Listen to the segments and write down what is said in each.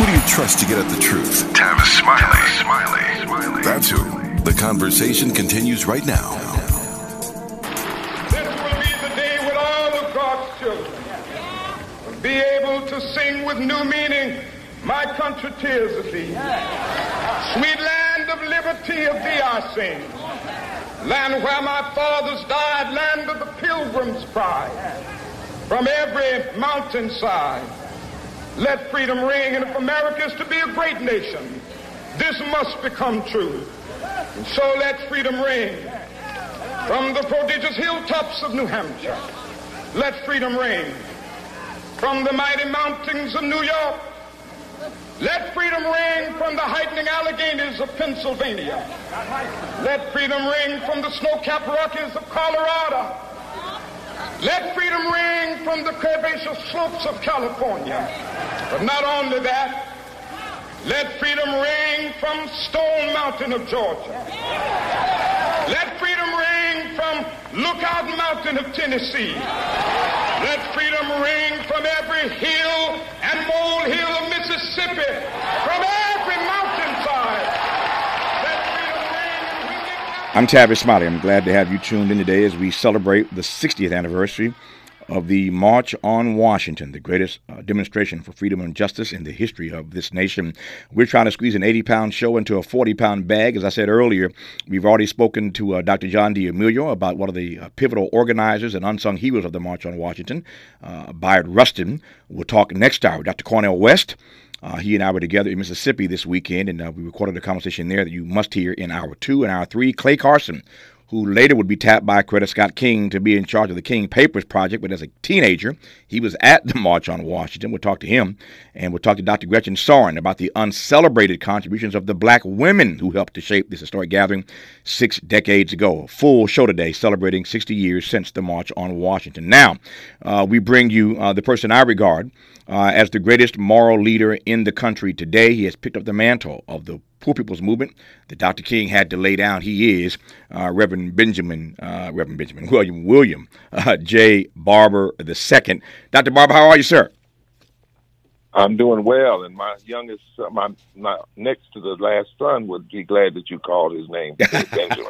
Who do you trust to get at the truth? Tavis Smiley. Smiley. Smiley. That's who. The conversation continues right now. This will be the day when all of God's children will be able to sing with new meaning, My country tears of thee. Sweet land of liberty of thee I sing. Land where my fathers died, land of the pilgrim's pride. From every mountainside, let freedom ring. And if America is to be a great nation, this must become true. And so let freedom ring. From the prodigious hilltops of New Hampshire, let freedom ring. From the mighty mountains of New York, let freedom ring from the heightening Alleghanies of Pennsylvania. Let freedom ring from the snow-capped Rockies of Colorado. Let freedom ring from the curvaceous slopes of California. But not only that, let freedom ring from Stone Mountain of Georgia. Let freedom ring from Lookout Mountain of Tennessee. Let freedom ring from every hill and molehill of Mississippi, from every mountainside. I'm Tavis Smiley. I'm glad to have you tuned in today as we celebrate the 60th anniversary of the March on Washington, the greatest uh, demonstration for freedom and justice in the history of this nation. We're trying to squeeze an 80 pound show into a 40 pound bag. As I said earlier, we've already spoken to uh, Dr. John D'Emilio about one of the uh, pivotal organizers and unsung heroes of the March on Washington, uh, Bayard Rustin. We'll talk next hour Dr. Cornel West. Uh, he and I were together in Mississippi this weekend, and uh, we recorded a conversation there that you must hear in hour two and hour three. Clay Carson, who later would be tapped by Coretta Scott King to be in charge of the King Papers Project, but as a teenager, he was at the March on Washington. We'll talk to him, and we'll talk to Dr. Gretchen Sorin about the uncelebrated contributions of the black women who helped to shape this historic gathering six decades ago. A full show today celebrating 60 years since the March on Washington. Now, uh, we bring you uh, the person I regard uh, as the greatest moral leader in the country today. He has picked up the mantle of the Poor People's Movement that Dr. King had to lay down. He is uh, Reverend Benjamin, uh, Reverend Benjamin William William uh, J. Barber II. Dr. Barber, how are you, sir? I'm doing well, and my youngest, uh, my, my next to the last son, would be glad that you called his name Benjamin.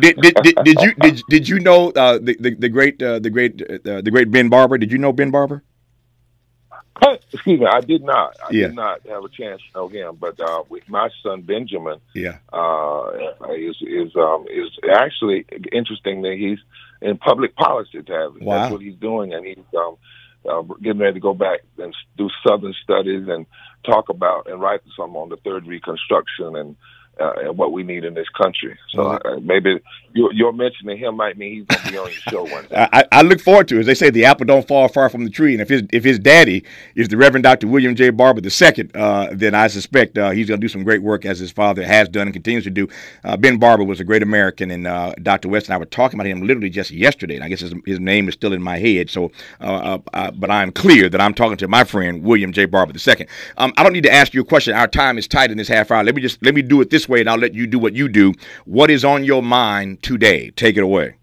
did, did, did, did you did, did you know uh, the, the the great uh, the great uh, the great Ben Barber? Did you know Ben Barber? Excuse me, I did not. I Yeah. did not have a chance to know him, but uh, with my son Benjamin Yeah. uh, is is um, is actually interesting that he's in public policy. Wow. That's what he's doing, and he's um, uh, getting ready to go back and do Southern studies and talk about and write some on the third Reconstruction and. Uh, and what we need in this country. So uh, maybe your, your mentioning him might mean he's going to be on your show one day. I, I look forward to it. As they say, the apple don't fall far from the tree. And if his if his daddy is the Reverend Dr. William J. Barber II, uh, then I suspect uh, he's going to do some great work as his father has done and continues to do. Uh, ben Barber was a great American, and uh, Dr. West and I were talking about him literally just yesterday. And I guess his, his name is still in my head. So, uh, uh, uh, but I'm clear that I'm talking to my friend William J. Barber II. Um, I don't need to ask you a question. Our time is tight in this half hour. Let me just let me do it this way, and I'll let you do what you do. What is on your mind today? Take it away.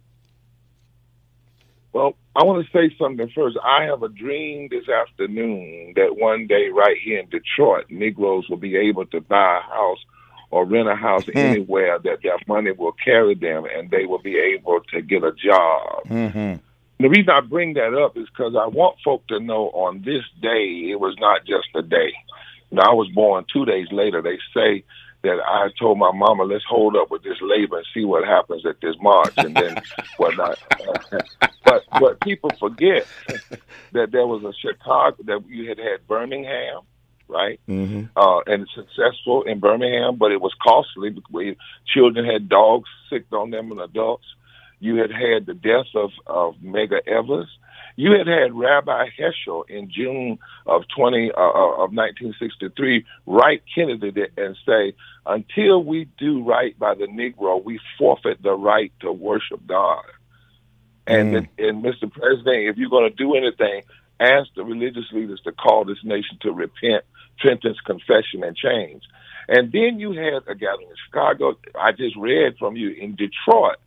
Well, I want to say something first. I have a dream this afternoon that one day, right here in Detroit, Negroes will be able to buy a house or rent a house anywhere that their money will carry them and they will be able to get a job. Mm-hmm. The reason I bring that up is because I want folk to know on this day, it was not just a day. Now, I was born two days later. They say that I told my mama, let's hold up with this labor and see what happens at this march and then whatnot. but but people forget that there was a Chicago, that you had had Birmingham, right? Mm-hmm. uh, and successful in Birmingham, but it was costly because children had dogs sick on them and adults. You had had the death of, of Medgar Evers. You had had Rabbi Heschel in June of 20 uh, of 1963 write Kennedy and say, "Until we do right by the Negro, we forfeit the right to worship God." And Mm. and Mr. President, if you're going to do anything, ask the religious leaders to call this nation to repent, repentance, confession, and change. And then you had a gathering in Chicago. I just read from you in Detroit.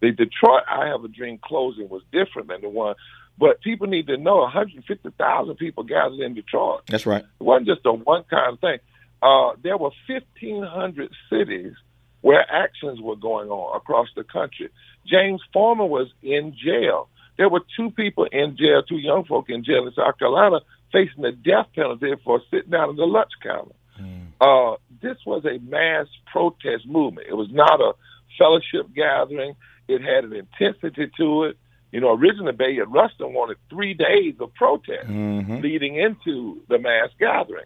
The Detroit I Have a Dream closing was different than the one But people need to know 150,000 people gathered in Detroit. That's right. It wasn't just a one time thing. Uh, there were 1,500 cities where actions were going on across the country. James Forman was in jail. There were two people in jail, two young folk in jail in South Carolina facing the death penalty for sitting down in the lunch counter. Mm. Uh, this was a mass protest movement. It was not a fellowship gathering. It had an intensity to it. You know, originally Bayard Rustin wanted three days of protest mm-hmm. leading into the mass gathering,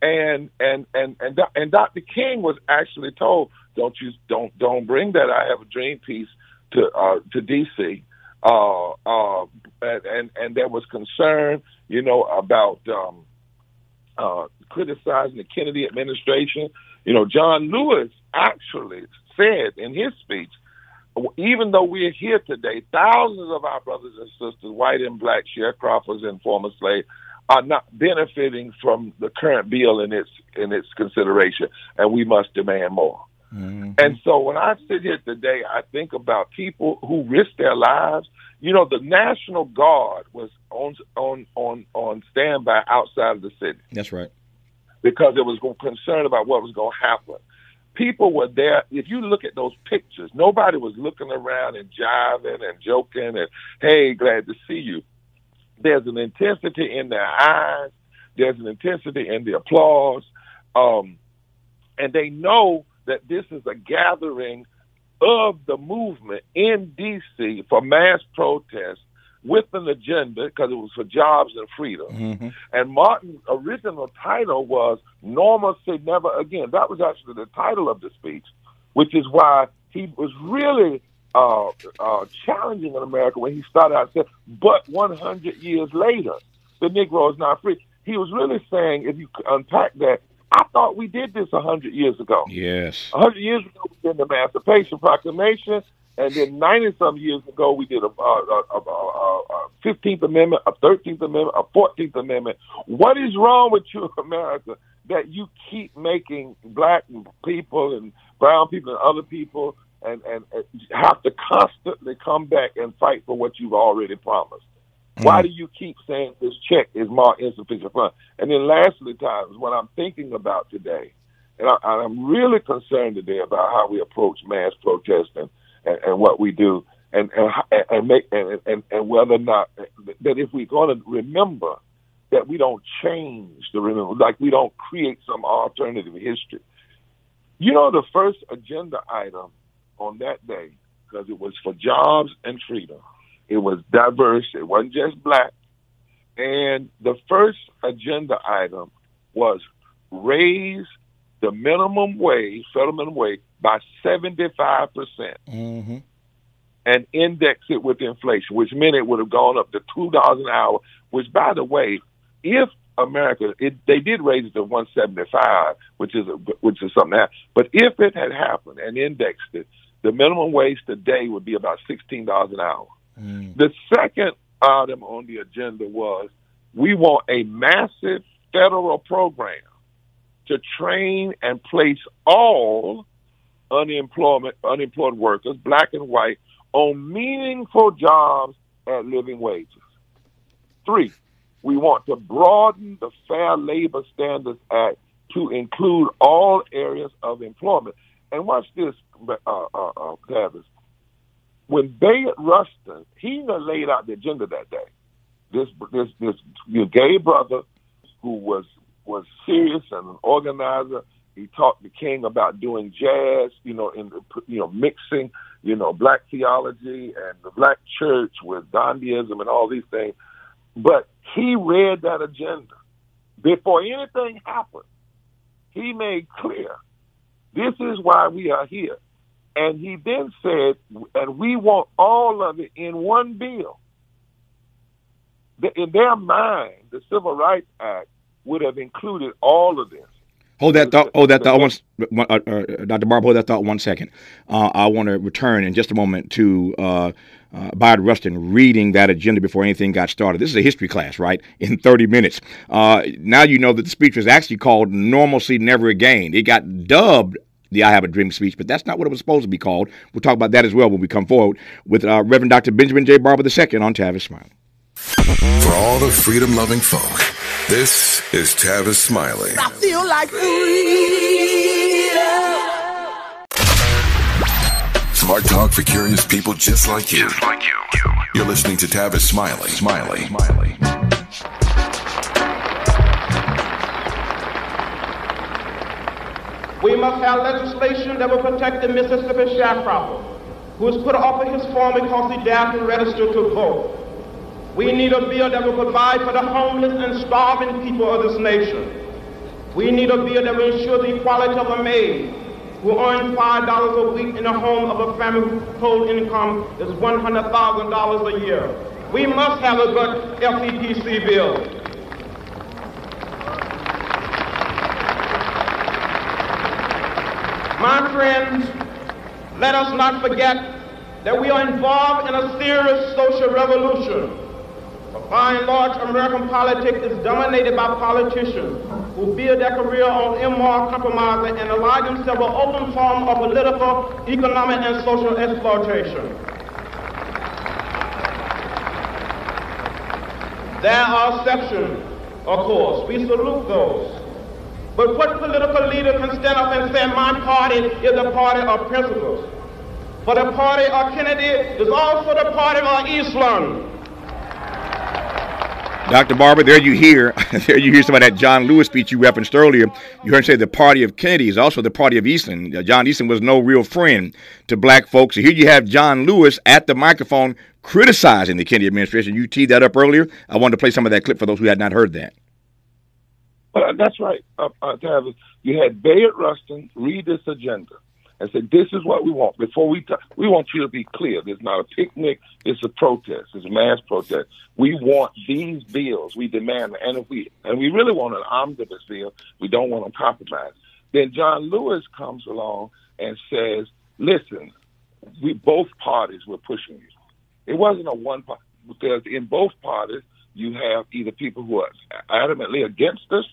and and and and and Dr. King was actually told, "Don't you don't don't bring that I have a dream piece to uh, to DC." Uh, uh, and and there was concern, you know, about um, uh, criticizing the Kennedy administration. You know, John Lewis actually said in his speech, even though we're here today, thousands of our brothers and sisters, white and black sharecroppers and former slaves, are not benefiting from the current bill in its in its consideration, and we must demand more. Mm-hmm. And so when I sit here today, I think about people who risk their lives. You know, the National Guard was on on on on standby outside of the city. That's right. Because it was concerned about what was going to happen. People were there. If you look at those pictures, nobody was looking around and jiving and joking and, hey, glad to see you. There's an intensity in their eyes. There's an intensity in the applause. Um, and they know that this is a gathering of the movement in D.C. for mass protest with an agenda because it was for jobs and freedom. Mm-hmm. And Martin's original title was Norma Normalcy Never Again. That was actually the title of the speech, which is why he was really uh, uh, challenging in America when he started out saying, but 100 years later, the Negro is not free. He was really saying, if you unpack that, I thought we did this a hundred years ago. Yes, a hundred years ago we did the Emancipation Proclamation, and then ninety some years ago we did a Fifteenth Amendment, a Thirteenth Amendment, a Fourteenth Amendment. What is wrong with you, America, that you keep making black people and brown people and other people and, and, and have to constantly come back and fight for what you've already promised? Why mm. do you keep saying this check is more insufficient fund? And then lastly, times what I'm thinking about today, and, I, am really concerned today about how we approach mass protesting and, and what we do, and and and make and, and and whether or not that if we're going to remember that we don't change the remember, like we don't create some alternative history. You know, the first agenda item on that day, because it was for jobs and freedom it was diverse. It wasn't just black. And the first agenda item was raise the minimum wage, federal minimum wage, by 75%. percent mm hmm And index it with inflation, which meant it would have gone up to $2 an hour, which, by the way, if America, it, they did raise it to 175, which is a, which is something that. But if it had happened and indexed it, the minimum wage today would be about $16 an hour. Mm. The second item on the agenda was we want a massive federal program to train and place all unemployment unemployed workers, black and white, on meaningful jobs at living wages. Three, we want to broaden the Fair Labor Standards Act to include all areas of employment. And watch this, uh, uh, uh, Tavis when Bayard Rustin, he laid out the agenda that day. This this this gay brother who was was serious and an organizer. He talked to King about doing jazz, you know, in you know mixing, you know, black theology and the black church with Gandhiism and all these things. But he read that agenda before anything happened. He made clear this is why we are here. And he then said, and we want all of it in one bill. In their mind, the Civil Rights Act would have included all of this. Hold that thought. Hold that thought. One, uh, uh, Dr. Barber, hold that thought one second. Uh, I want to return in just a moment to uh, uh, Bayard Rustin reading that agenda before anything got started. This is a history class, right? In 30 minutes. Uh, now you know that the speech was actually called "Normalcy Never Again." It got dubbed the I Have a Dream speech, but that's not what it was supposed to be called. We'll talk about that as well when we come forward with uh, Reverend Dr. Benjamin J. Barber II on Tavis Smiley. For all the freedom loving folk, this is Tavis Smiley. I feel like freedom. Smart talk for curious people just like you. Just like you. You're listening to Tavis Smiley. Smiley. Smiley. We must have legislation that will protect the Mississippi sharecropper who was put off of his farm because he dared to register to vote. We need a bill that will provide for the homeless and starving people of this nation. We need a bill that will ensure the equality of a maid who earns $5 a week in the home of a family whose total income is $100,000 a year. We must have a good FEPC bill. My friends, let us not forget that we are involved in a serious social revolution. By and large, American politics is dominated by politicians who build their career on immoral compromise and ally themselves an open form of political, economic, and social exploitation. There are exceptions, of course. We salute those. But what political leader can stand up and say, my party is a party of principles? For the party of Kennedy is also the party of Eastland. Dr. Barber, there you hear, there you hear some of that John Lewis speech you referenced earlier. You heard him say the party of Kennedy is also the party of Eastland. Uh, John Eastland was no real friend to black folks. So here you have John Lewis at the microphone criticizing the Kennedy administration. You teed that up earlier. I wanted to play some of that clip for those who had not heard that. Uh, that's right, uh, uh, Tavis. You had Bayard Rustin read this agenda and said, "This is what we want." Before we, t- we want you to be clear. There's not a picnic. It's a protest. It's a mass protest. We want these bills. We demand, and if we and we really want an omnibus bill, we don't want them compromise. Then John Lewis comes along and says, "Listen, we both parties were pushing you. It wasn't a one party because in both parties." You have either people who are adamantly against us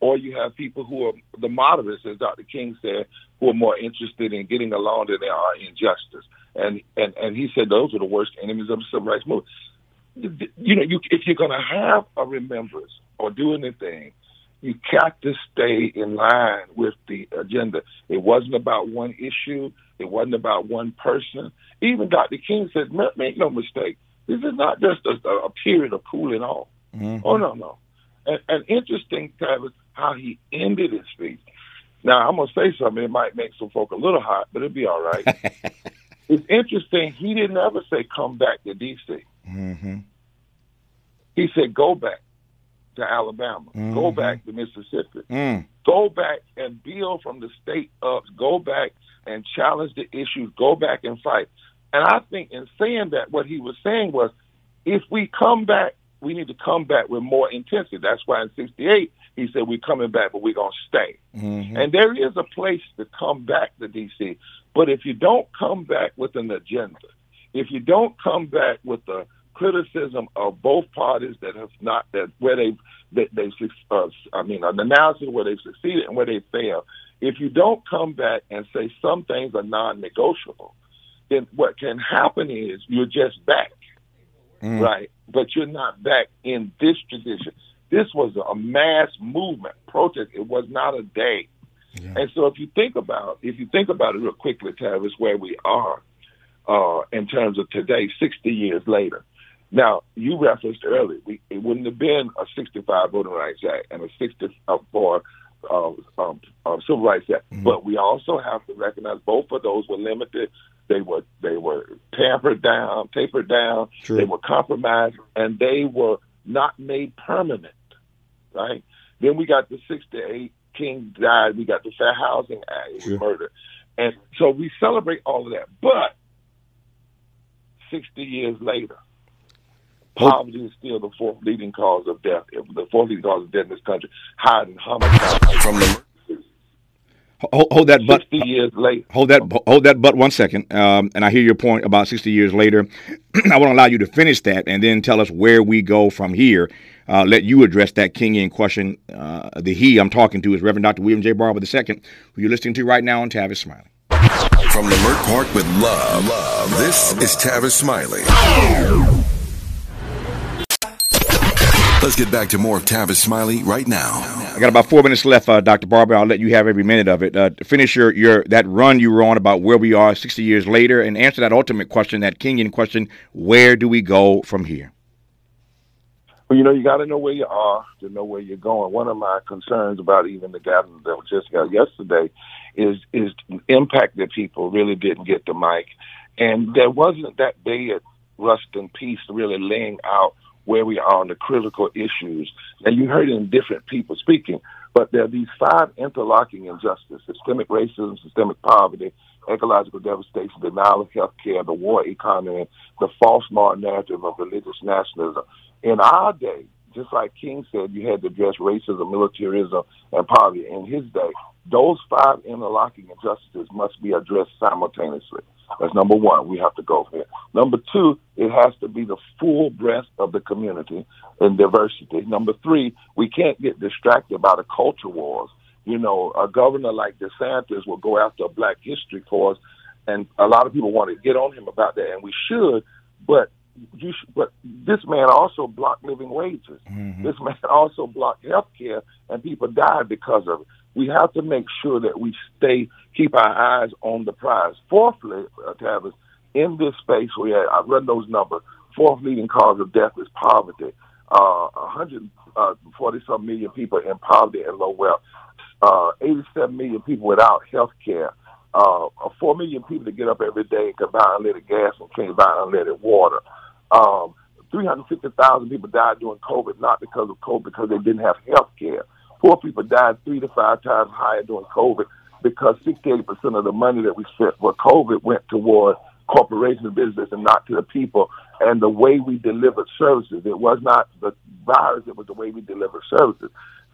or you have people who are the moderates, as Dr. King said, who are more interested in getting along than they are in justice. And and and he said those are the worst enemies of the civil rights movement. You know, you, if you're going to have a remembrance or do anything, you got to stay in line with the agenda. It wasn't about one issue. It wasn't about one person. Even Dr. King said, make no mistake, this is not just a, a period of cooling off. Mm-hmm. Oh no, no. And, and interesting, Tavis, how he ended his speech. Now I'm gonna say something. It might make some folk a little hot, but it'll be all right. it's interesting. He didn't ever say come back to D.C. Mm-hmm. He said go back to Alabama, mm-hmm. go back to Mississippi, mm. go back and build from the state up, go back and challenge the issues, go back and fight. And I think in saying that, what he was saying was, if we come back, we need to come back with more intensity. That's why in '68 he said we're coming back, but we're gonna stay. Mm-hmm. And there is a place to come back to DC. But if you don't come back with an agenda, if you don't come back with the criticism of both parties that have not that where they've they, they've uh, I mean an analysis where they've succeeded and where they failed. If you don't come back and say some things are non-negotiable, then what can happen is you're just back, mm. right? But you're not back in this tradition. This was a mass movement protest. It was not a day. Yeah. And so, if you think about if you think about it real quickly, Tavis, where we are uh, in terms of today, 60 years later. Now, you referenced earlier, we, it wouldn't have been a 65 Voting Rights Act and a 64 uh, um, uh, Civil Rights Act, Mhm. but we also have to recognize both of those were limited. They were they were tampered down, tapered down. True. They were compromised, and they were not made permanent. Right. Then we got the '68 King died. We got the Fair Housing Act, Sure. murder, and so we celebrate all of that. But 60 years later, poverty is still the fourth leading cause of death. The fourth leading cause of death in this country, higher than homicide. From the Hold, hold that butt. 60 years later. Hold that, hold that butt one second. Um, and I hear your point about 60 years later. I want to allow you to finish that and then tell us where we go from here. Uh, let you address that Kingian question. Uh, the he I'm talking to is Reverend Dr. William J. Barber II, who you're listening to right now on Tavis Smiley. from Leimert Park with love. Love. This is Tavis Smiley. Let's get back to more of Tavis Smiley right now. I got about four minutes left, uh, Dr. Barber. I'll let you have every minute of it. Uh, finish your, your that run you were on about where we are 60 years later and answer that ultimate question, that Kingian question, where do we go from here? Well, you know, you got to know where you are to know where you're going. One of my concerns about even the gathering that just got yesterday is is the impact that people really didn't get the mic, and there wasn't that big and peace really laying out where we are on the critical issues. And you heard in different people speaking, but there are these five interlocking injustices: systemic racism, systemic poverty, ecological devastation, denial of health care, the war economy, the false moral narrative of religious nationalism. In our day, just like King said, you had to address racism, militarism, and poverty. In his day, those five interlocking injustices must be addressed simultaneously. That's number one. We have to go there. Number two, it has to be the full breadth of the community and diversity. Number three, we can't get distracted by the culture wars. You know, a governor like DeSantis will go after a Black History course, and a lot of people want to get on him about that, and we should. But you should, but this man also blocked living wages. Mm-hmm. This man also blocked health care, and people died because of it. We have to make sure that we stay, keep our eyes on the prize. Fourthly, uh, Tavis, in this space where I run those numbers, fourth leading cause of death is poverty. Uh, 140 uh, some million people in poverty and low wealth. Uh, 87 million people without health care. Uh, 4 million people that get up every day and can buy unleaded gas and can't buy unleaded water. Um, 350,000 people died during COVID, not because of COVID, because they didn't have health care. Poor people died three to five times higher during COVID because 68% of the money that we spent for COVID went toward corporations, business, and not to the people. And the way we delivered services, it was not the virus, it was the way we delivered services.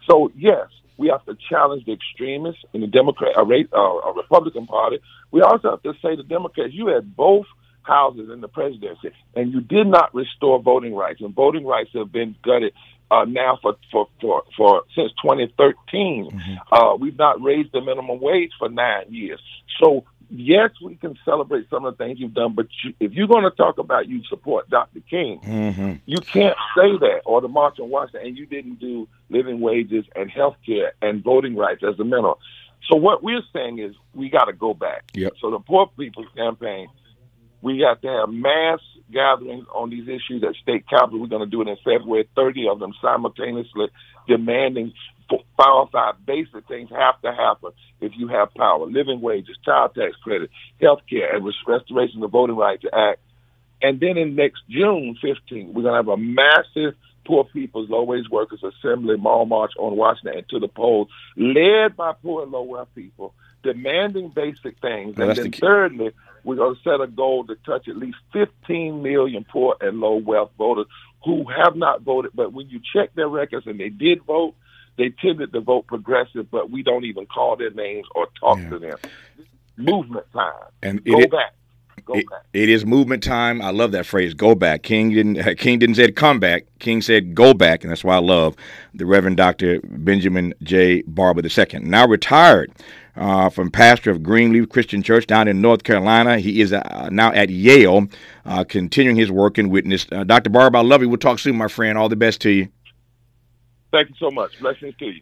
So, yes, we have to challenge the extremists in the Democrat, uh, uh, Republican Party. We also have to say to the Democrats, you had both – houses in the presidency, and you did not restore voting rights. And voting rights have been gutted uh, now for, for, for, for since 2013. Mm-hmm. Uh, we've not raised the minimum wage for nine years. So yes, we can celebrate some of the things you've done, but you, if you're going to talk about you support Dr. King, mm-hmm. you can't say that or the March on Washington, and you didn't do living wages and health care and voting rights as a minimum. So what we're saying is we got to go back. Yep. So the Poor People's Campaign we have to have mass gatherings on these issues at state capitol. We're going to do it in February. 30 of them simultaneously demanding five or five basic things have to happen if you have power. Living wages, child tax credit, health care, and restoration of the Voting Rights Act. And then in next June 15, we're going to have a massive Poor People's Low Wage Workers Assembly mall march on Washington and to the polls, led by poor and low wealth people, demanding basic things. and then the thirdly, we're going to set a goal to touch at least 15 million poor and low wealth voters who have not voted. But when you check their records and they did vote, they tended to vote progressive, but we don't even call their names or talk yeah. to them. Movement time. And go it, back. Go it, back. It is movement time. I love that phrase. Go back. King didn't. King didn't say come back. King said go back, and that's why I love the Reverend Doctor Benjamin J. Barber II. Now retired uh, from pastor of Greenleaf Christian Church down in North Carolina. He is uh, now at Yale, uh, continuing his work in witness. Uh, Dr. Barber, I love you. We'll talk soon, my friend. All the best to you. Thank you so much. Blessings to you.